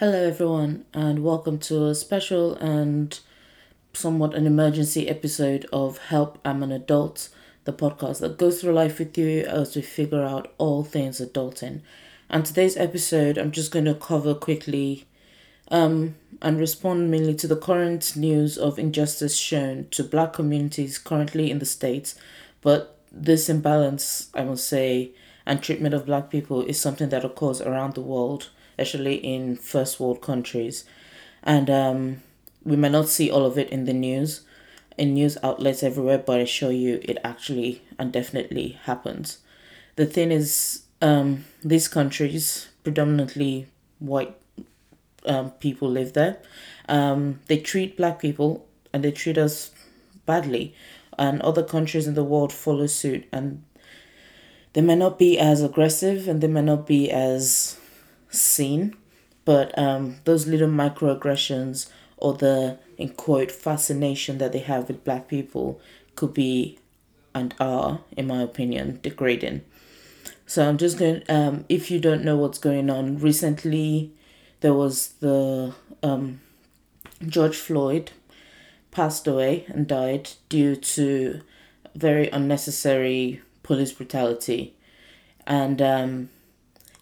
Hello, everyone, and welcome to a special and somewhat an emergency episode of Help I'm an Adult, the podcast that goes through life with you as we figure out all things adulting. And today's episode, I'm just going to cover quickly um, and respond mainly to the current news of injustice shown to black communities currently in the States. But this imbalance, I must say, and treatment of black people is something that occurs around the world especially in first world countries. And um, we may not see all of it in the news, in news outlets everywhere, but I assure you it actually and definitely happens. The thing is, um, these countries, predominantly white um, people live there, um, they treat black people and they treat us badly. And other countries in the world follow suit and they may not be as aggressive and they may not be as seen, but um, those little microaggressions or the in quote fascination that they have with black people could be and are, in my opinion, degrading. So I'm just going. Um, if you don't know what's going on, recently there was the um, George Floyd passed away and died due to very unnecessary police brutality, and um,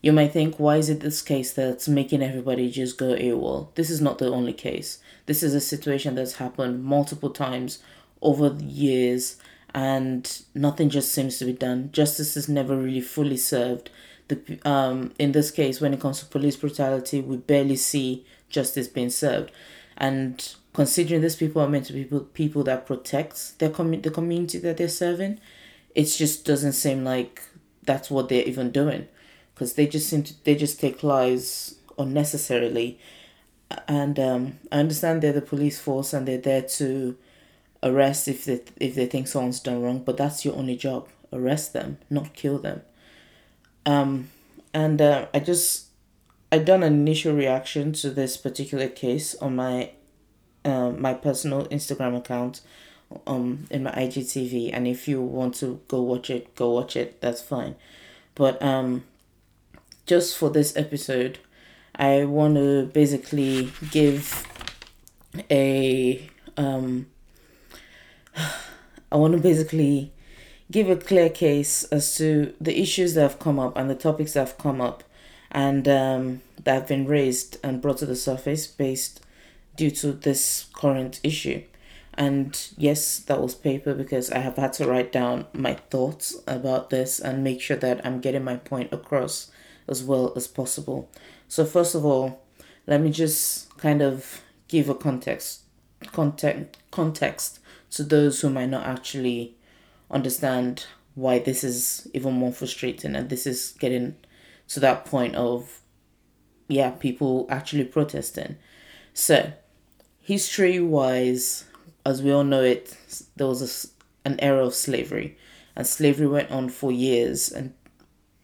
you might think, why is it this case that's making everybody just go AWOL? This is not the only case. This is a situation that's happened multiple times over the years and nothing just seems to be done. Justice is never really fully served. The, um, in this case, when it comes to police brutality, we barely see justice being served. And considering these people are meant to be people, that protect their com- the community that they're serving, it just doesn't seem like that's what they're even doing because they just seem to they just take lives unnecessarily and um, I understand they're the police force and they're there to arrest if they if they think someone's done wrong, but that's your only job. Arrest them, not kill them. Um, and uh, I just I done an initial reaction to this particular case on my uh, my personal Instagram account um in my IGTV and if you want to go watch it go watch it that's fine but um just for this episode, I want to basically give a um I want to basically give a clear case as to the issues that have come up and the topics that have come up and um, that have been raised and brought to the surface based due to this current issue. And yes, that was paper because I have had to write down my thoughts about this and make sure that I'm getting my point across as well as possible. So first of all, let me just kind of give a context context context to those who might not actually understand why this is even more frustrating and this is getting to that point of yeah people actually protesting so history wise as we all know it there was a, an era of slavery and slavery went on for years and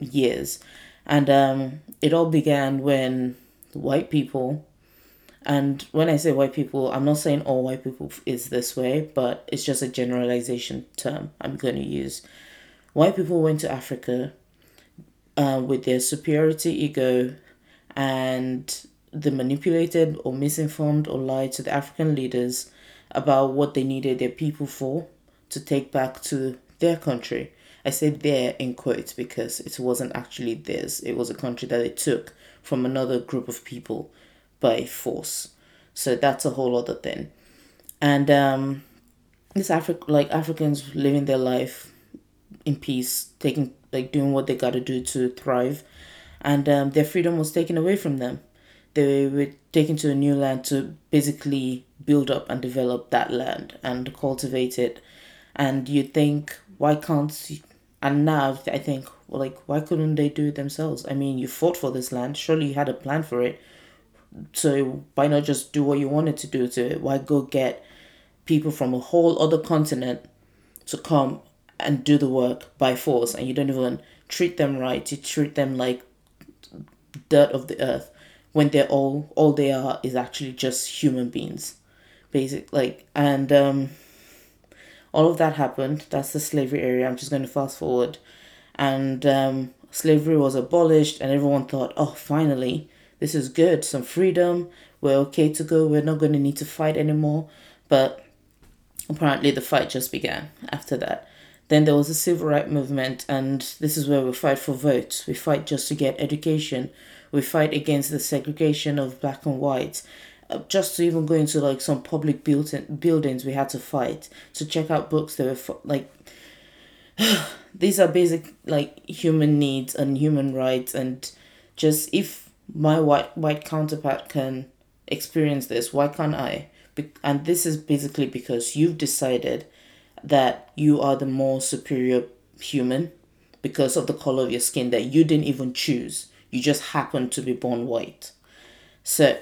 years and um, it all began when white people, and when I say white people, I'm not saying all white people is this way, but it's just a generalization term I'm going to use. White people went to Africa uh, with their superiority ego and they manipulated or misinformed or lied to the African leaders about what they needed their people for to take back to their country. I say there in quotes because it wasn't actually theirs. It was a country that they took from another group of people by force. So that's a whole other thing. And um, this like Africans living their life in peace, taking like doing what they got to do to thrive, and um, their freedom was taken away from them. They were taken to a new land to basically build up and develop that land and cultivate it. And you think, why can't and now I think, well, like, why couldn't they do it themselves? I mean, you fought for this land. Surely you had a plan for it. So why not just do what you wanted to do to it? Why go get people from a whole other continent to come and do the work by force and you don't even treat them right. You treat them like dirt of the earth when they're all all they are is actually just human beings. Basic like and um all of that happened. That's the slavery area. I'm just going to fast forward. And um, slavery was abolished, and everyone thought, oh, finally, this is good, some freedom, we're okay to go, we're not going to need to fight anymore. But apparently, the fight just began after that. Then there was a civil rights movement, and this is where we fight for votes. We fight just to get education. We fight against the segregation of black and white. Uh, just to even go into like some public building buildings, we had to fight to check out books. They were like these are basic like human needs and human rights, and just if my white white counterpart can experience this, why can't I? Be- and this is basically because you've decided that you are the more superior human because of the color of your skin that you didn't even choose. You just happened to be born white. So,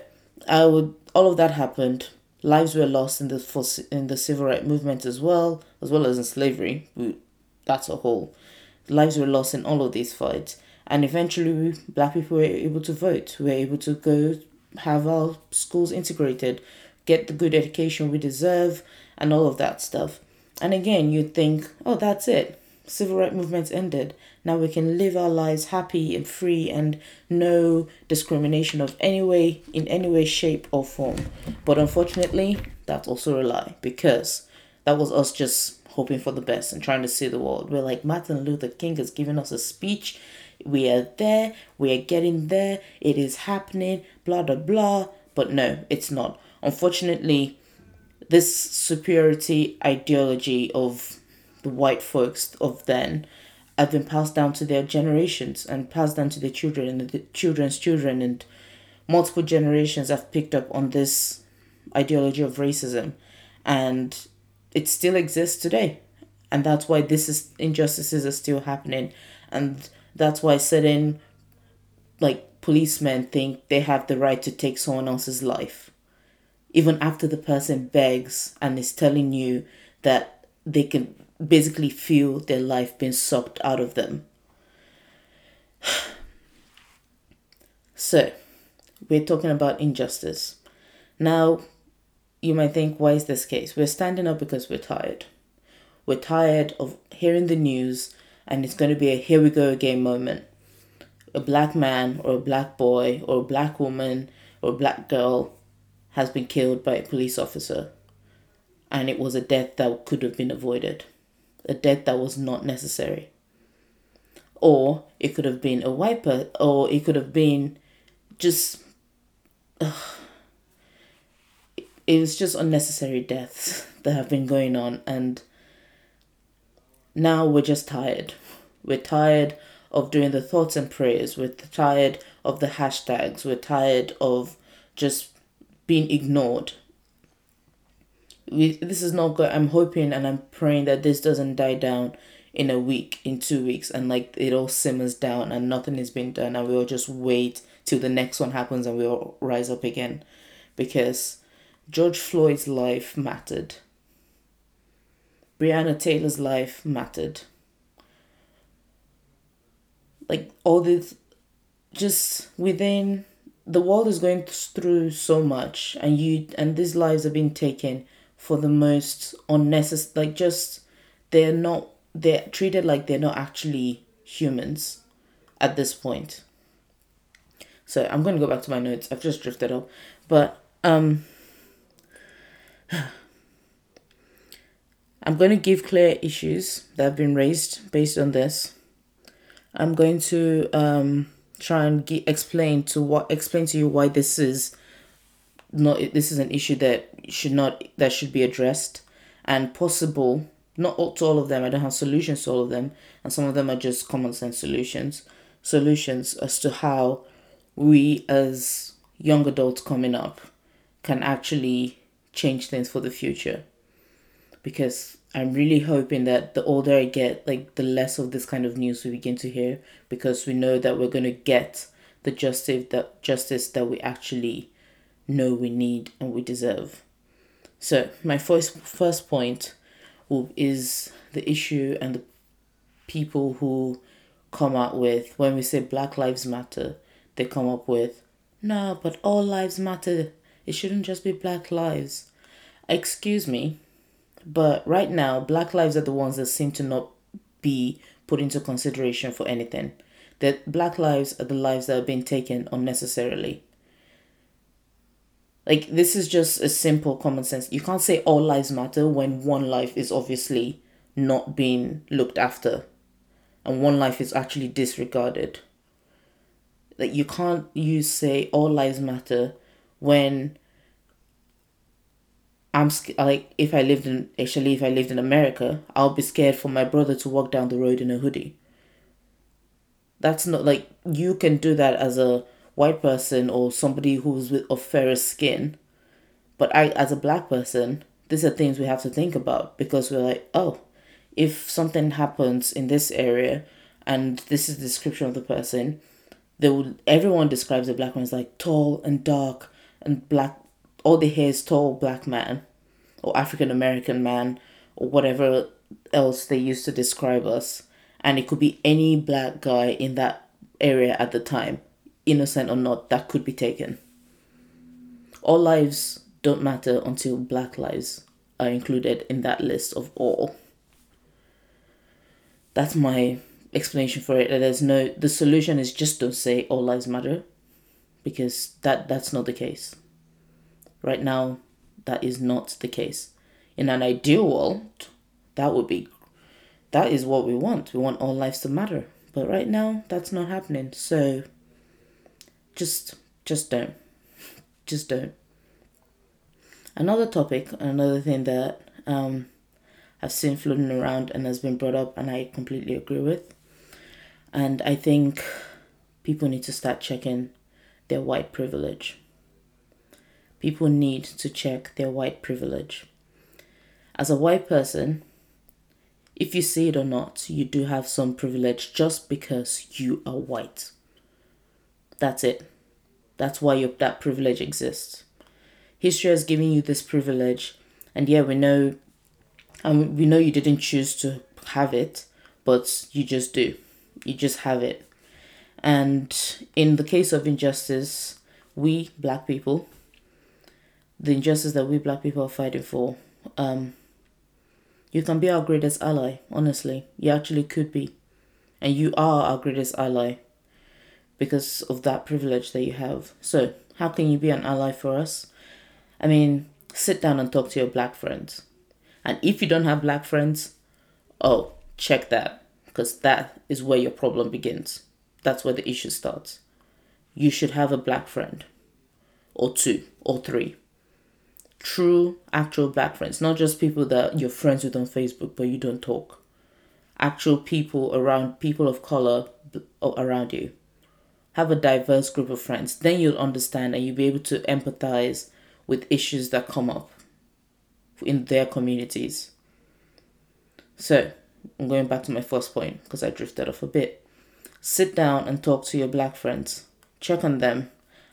I would all of that happened. Lives were lost in the in the civil rights movement as well, as well as in slavery. That's a whole. Lives were lost in all of these fights, and eventually, we, black people were able to vote. We were able to go have our schools integrated, get the good education we deserve, and all of that stuff. And again, you'd think, oh, that's it. Civil rights movements ended. Now we can live our lives happy and free and no discrimination of any way, in any way, shape, or form. But unfortunately, that's also a lie because that was us just hoping for the best and trying to see the world. We're like, Martin Luther King has given us a speech. We are there. We are getting there. It is happening. Blah, blah, blah. But no, it's not. Unfortunately, this superiority ideology of the white folks of then have been passed down to their generations and passed down to their children and the children's children. And multiple generations have picked up on this ideology of racism. And it still exists today. And that's why this is injustices are still happening. And that's why certain like policemen think they have the right to take someone else's life even after the person begs and is telling you that they can basically feel their life being sucked out of them. So, we're talking about injustice. Now, you might think, why is this case? We're standing up because we're tired. We're tired of hearing the news, and it's going to be a here we go again moment. A black man, or a black boy, or a black woman, or a black girl has been killed by a police officer, and it was a death that could have been avoided, a death that was not necessary. Or it could have been a wiper, or it could have been just. Uh, it was just unnecessary deaths that have been going on, and now we're just tired. We're tired of doing the thoughts and prayers. We're tired of the hashtags. We're tired of just being ignored. We, this is not good. I'm hoping and I'm praying that this doesn't die down in a week, in two weeks, and like it all simmers down and nothing is being done, and we'll just wait till the next one happens and we'll rise up again. Because George Floyd's life mattered. Breonna Taylor's life mattered. Like all this, just within the world is going through so much and you and these lives are being taken for the most unnecessary like just they're not they're treated like they're not actually humans at this point. So i'm going to go back to my notes. I've just drifted off. But um i'm going to give clear issues that have been raised based on this. I'm going to um try and get, explain to what explain to you why this is not this is an issue that should not that should be addressed. And possible not all, to all of them i don't have solutions to all of them and some of them are just common sense solutions. Solutions as to how we as young adults coming up can actually change things for the future. Because I'm really hoping that the older I get, like the less of this kind of news we begin to hear because we know that we're going to get the justice that justice that we actually know we need and we deserve. So, my first first point is the issue and the people who come out with when we say Black Lives Matter, they come up with, no, but all lives matter. It shouldn't just be Black lives. Excuse me, but right now, black lives are the ones that seem to not be put into consideration for anything. That black lives are the lives that are being taken unnecessarily Like this is just a simple common sense. You can't say all lives matter when one life is obviously not being looked after and one life is actually disregarded. Like you can't use say all lives matter when I'm like if I lived in actually if I lived in America, I'll be scared for my brother to walk down the road in a hoodie. That's not like you can do that as a white person or somebody who's with of fairer skin. But I as a black person, these are things we have to think about because we're like, oh, if something happens in this area and this is the description of the person, they would everyone describes a black man as like tall and dark and black all the hair is tall black man or African American man or whatever else they used to describe us. And it could be any black guy in that area at the time, innocent or not, that could be taken. All lives don't matter until black lives are included in that list of all. That's my explanation for it. There's no the solution is just don't say all lives matter because that that's not the case. Right now, that is not the case. In an ideal world, that would be that is what we want. We want all lives to matter. But right now, that's not happening. So just just don't. Just don't. Another topic, another thing that um, I've seen floating around and has been brought up, and I completely agree with. And I think people need to start checking their white privilege people need to check their white privilege. As a white person, if you see it or not, you do have some privilege just because you are white. That's it. That's why your, that privilege exists. History has given you this privilege, and yeah, we know, um, we know you didn't choose to have it, but you just do. You just have it. And in the case of injustice, we black people the injustice that we black people are fighting for, um, you can be our greatest ally, honestly. You actually could be. And you are our greatest ally because of that privilege that you have. So, how can you be an ally for us? I mean, sit down and talk to your black friends. And if you don't have black friends, oh, check that because that is where your problem begins. That's where the issue starts. You should have a black friend, or two, or three, true, actual black friends, not just people that you're friends with on Facebook but you don't talk. Actual people around, people of color around you. Have a diverse group of friends. Then you'll understand and you'll be able to empathize with issues that come up in their communities. So, I'm going back to my first point because I drifted off a bit. Sit down and talk to your black friends. Check on them.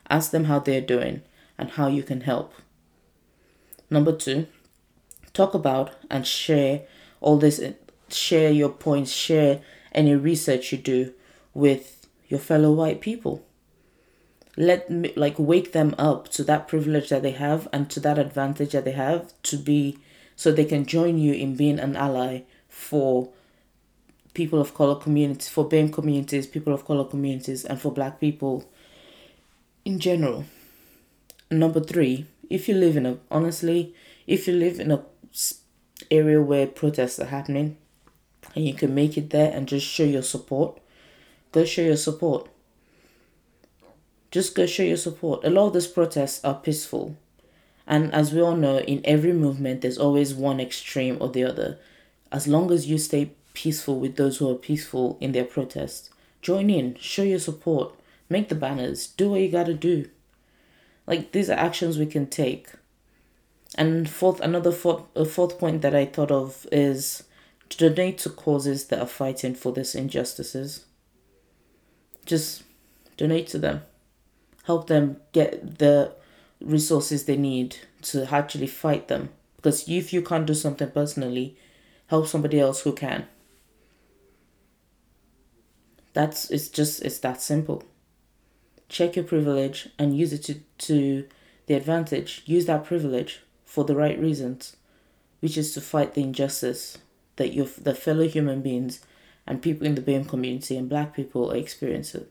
Ask them how they're doing and how you can help. Number two, talk about and share all this, share your points, share any research you do with your fellow white people. Let like wake them up to that privilege that they have and to that advantage that they have to be so they can join you in being an ally for people of color communities, for BAME communities, people of color communities, and for black people in general. Number three, if you live in a honestly, if you live in a area where protests are happening, and you can make it there and just show your support, go show your support. Just go show your support. A lot of these protests are peaceful. And as we all know, in every movement, there's always one extreme or the other. As long as you stay peaceful with those who are peaceful in their protests, join in, show your support, make the banners, do what you gotta do. Like these are actions we can take. And fourth, another fourth, a fourth point that I thought of is to donate to causes that are fighting for these injustices. Just donate to them. Help them get the resources they need to actually fight them. Because if you can't do something personally, help somebody else who can. That's it's just it's that simple check your privilege and use it to, to the advantage. Use that privilege for the right reasons, which is to fight the injustice that your the fellow human beings and people in the BAME community and black people are experiencing.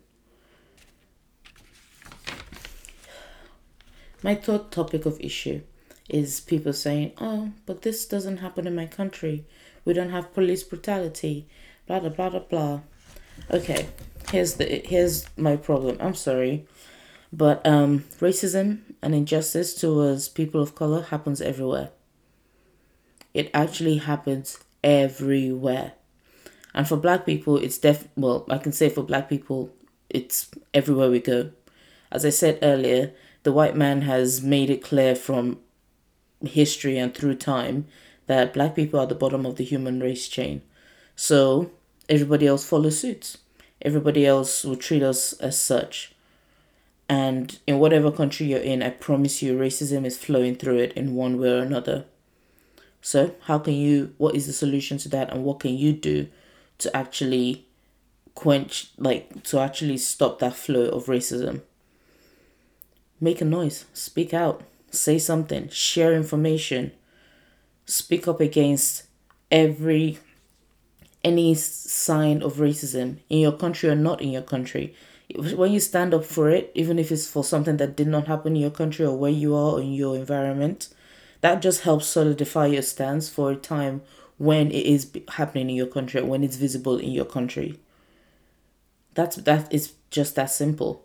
My third topic of issue is people saying, "Oh, but this doesn't happen in my country. We don't have police brutality." Blah blah blah blah blah. Okay, here's the here's my problem. I'm sorry, but um, racism and injustice towards people of color happens everywhere. It actually happens everywhere, and for Black people, it's def well. I can say for Black people, it's everywhere we go. As I said earlier, the white man has made it clear from history and through time that black people are the bottom of the human race chain. So everybody else follows suit. Everybody else will treat us as such. And in whatever country you're in, I promise you, racism is flowing through it in one way or another. So, how can you, what is the solution to that, and what can you do to actually quench, like, to actually stop that flow of racism? Make a noise, speak out, say something, share information, speak up against every any sign of racism in your country or not in your country. When you stand up for it, even if it's for something that did not happen in your country or where you are or in your environment, that just helps solidify your stance for a time when it is happening in your country, when it's visible in your country. That's that is just that simple.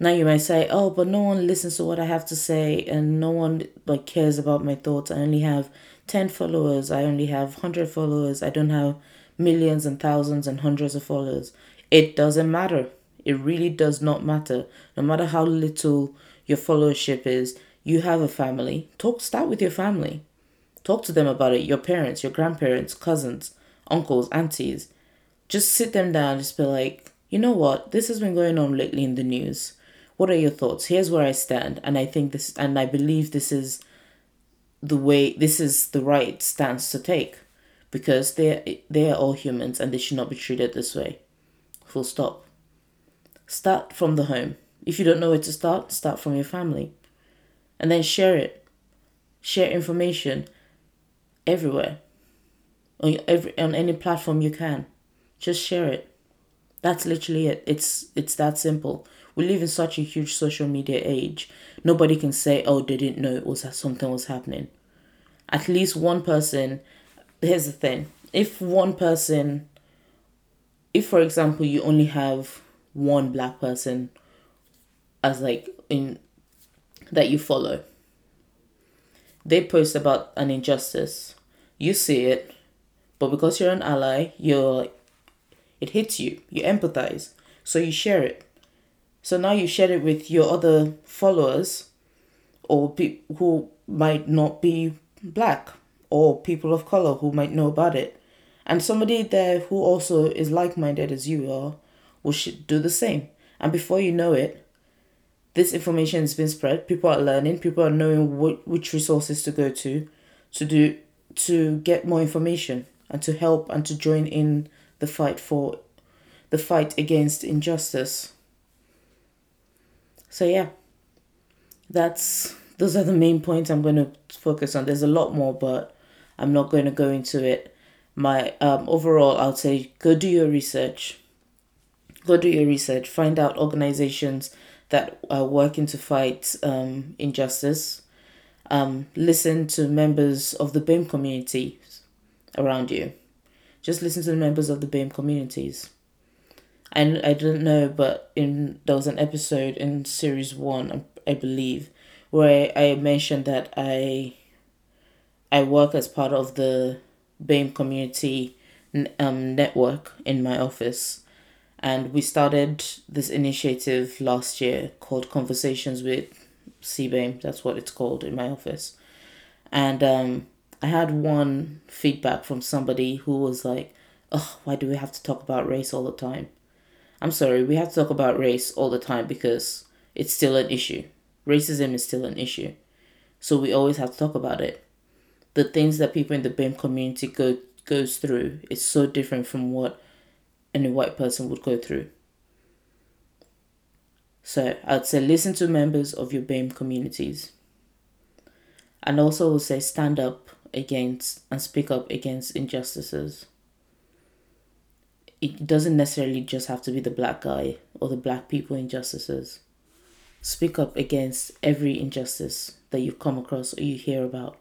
Now you might say, "Oh, but no one listens to what I have to say, and no one like cares about my thoughts. I only have ten followers. I only have hundred followers. I don't have millions and thousands and hundreds of followers." It doesn't matter. It really does not matter. No matter how little your followership is, you have a family. Talk. Start with your family. Talk to them about it. Your parents, your grandparents, cousins, uncles, aunties. Just sit them down. And just be like, you know what? This has been going on lately in the news what are your thoughts? Here's where I stand, and I think this, and I believe this is the way, this is the right stance to take, because they they are all humans and they should not be treated this way. Full stop. Start from the home. If you don't know where to start, start from your family, and then share it. Share information everywhere, on every on any platform you can. Just share it. That's literally it. It's it's that simple we live in such a huge social media age. Nobody can say, oh, they didn't know it was something was happening. At least one person. Here's the thing: if one person, if for example you only have one black person as like in that you follow, they post about an injustice. You see it, but because you're an ally, you're it hits you. You empathize, so you share it so now you share it with your other followers or people who might not be black or people of color who might know about it. And somebody there who also is like minded as you are will do the same. And before you know it, this information has been spread. People are learning. People are knowing what, which resources to go to, to do to get more information and to help and to join in the fight for the fight against injustice. So yeah, that's those are the main points I'm going to focus on. There's a lot more, but I'm not going to go into it. My um overall, I'll say go do your research. Go do your research. Find out organizations that are working to fight um, injustice. Um, listen to members of the BAME community around you. Just listen to the members of the BAME communities and I don't know, but in there was an episode in series one, I believe, where I mentioned that I I work as part of the BAME community um, network in my office. And we started this initiative last year called Conversations with CBAME. That's what it's called in my office. And um, I had one feedback from somebody who was like, oh, why do we have to talk about race all the time? I'm sorry, we have to talk about race all the time because it's still an issue. Racism is still an issue. So we always have to talk about it. The things that people in the BAME community go goes through is so different from what any white person would go through. So I'd say listen to members of your BAME communities. And also will say stand up against and speak up against injustices it doesn't necessarily just have to be the black guy or the black people injustices. Speak up against every injustice that you come across or you hear about.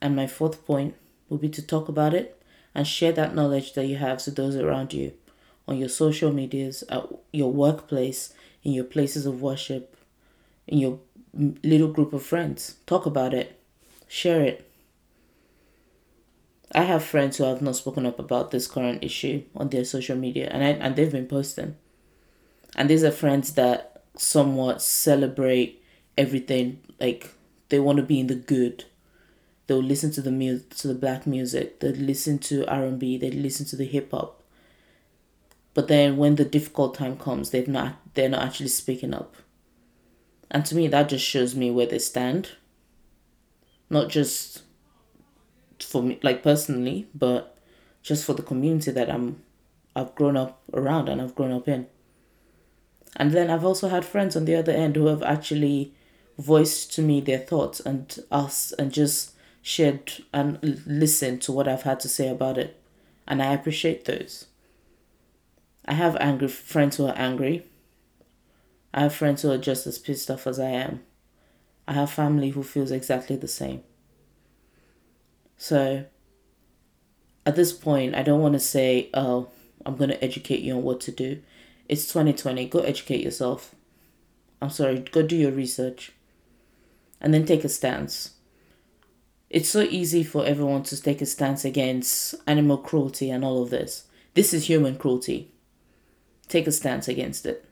And my fourth point would be to talk about it and share that knowledge that you have to those around you on your social medias, at your workplace, in your places of worship, in your little group of friends. Talk about it, share it. I have friends who have not spoken up about this current issue on their social media, and I, and they've been posting. And these are friends that somewhat celebrate everything. Like they want to be in the good. They'll listen to the mu- to the black music. They listen to R and B. They listen to the hip hop. But then when the difficult time comes, they've not they're not actually speaking up. And to me, that just shows me where they stand. Not just for me, like personally, but just for the community that I'm, I've grown up around and I've grown up in. And then I've also had friends on the other end who have actually voiced to me their thoughts and us and just shared and listened to what I've had to say about it. And I appreciate those. I have angry friends who are angry. I have friends who are just as pissed off as I am. I have family who feels exactly the same. So at this point, I don't want to say, oh, I'm going to educate you on what to do. It's 2020. Go educate yourself. I'm sorry, go do your research. And then take a stance. It's so easy for everyone to take a stance against animal cruelty and all of this. This is human cruelty. Take a stance against it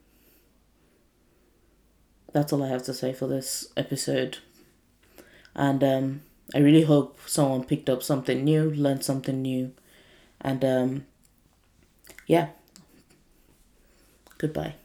that's all I have to say for this episode. And um, I really hope someone picked up something new, learned something new. And um, yeah, goodbye.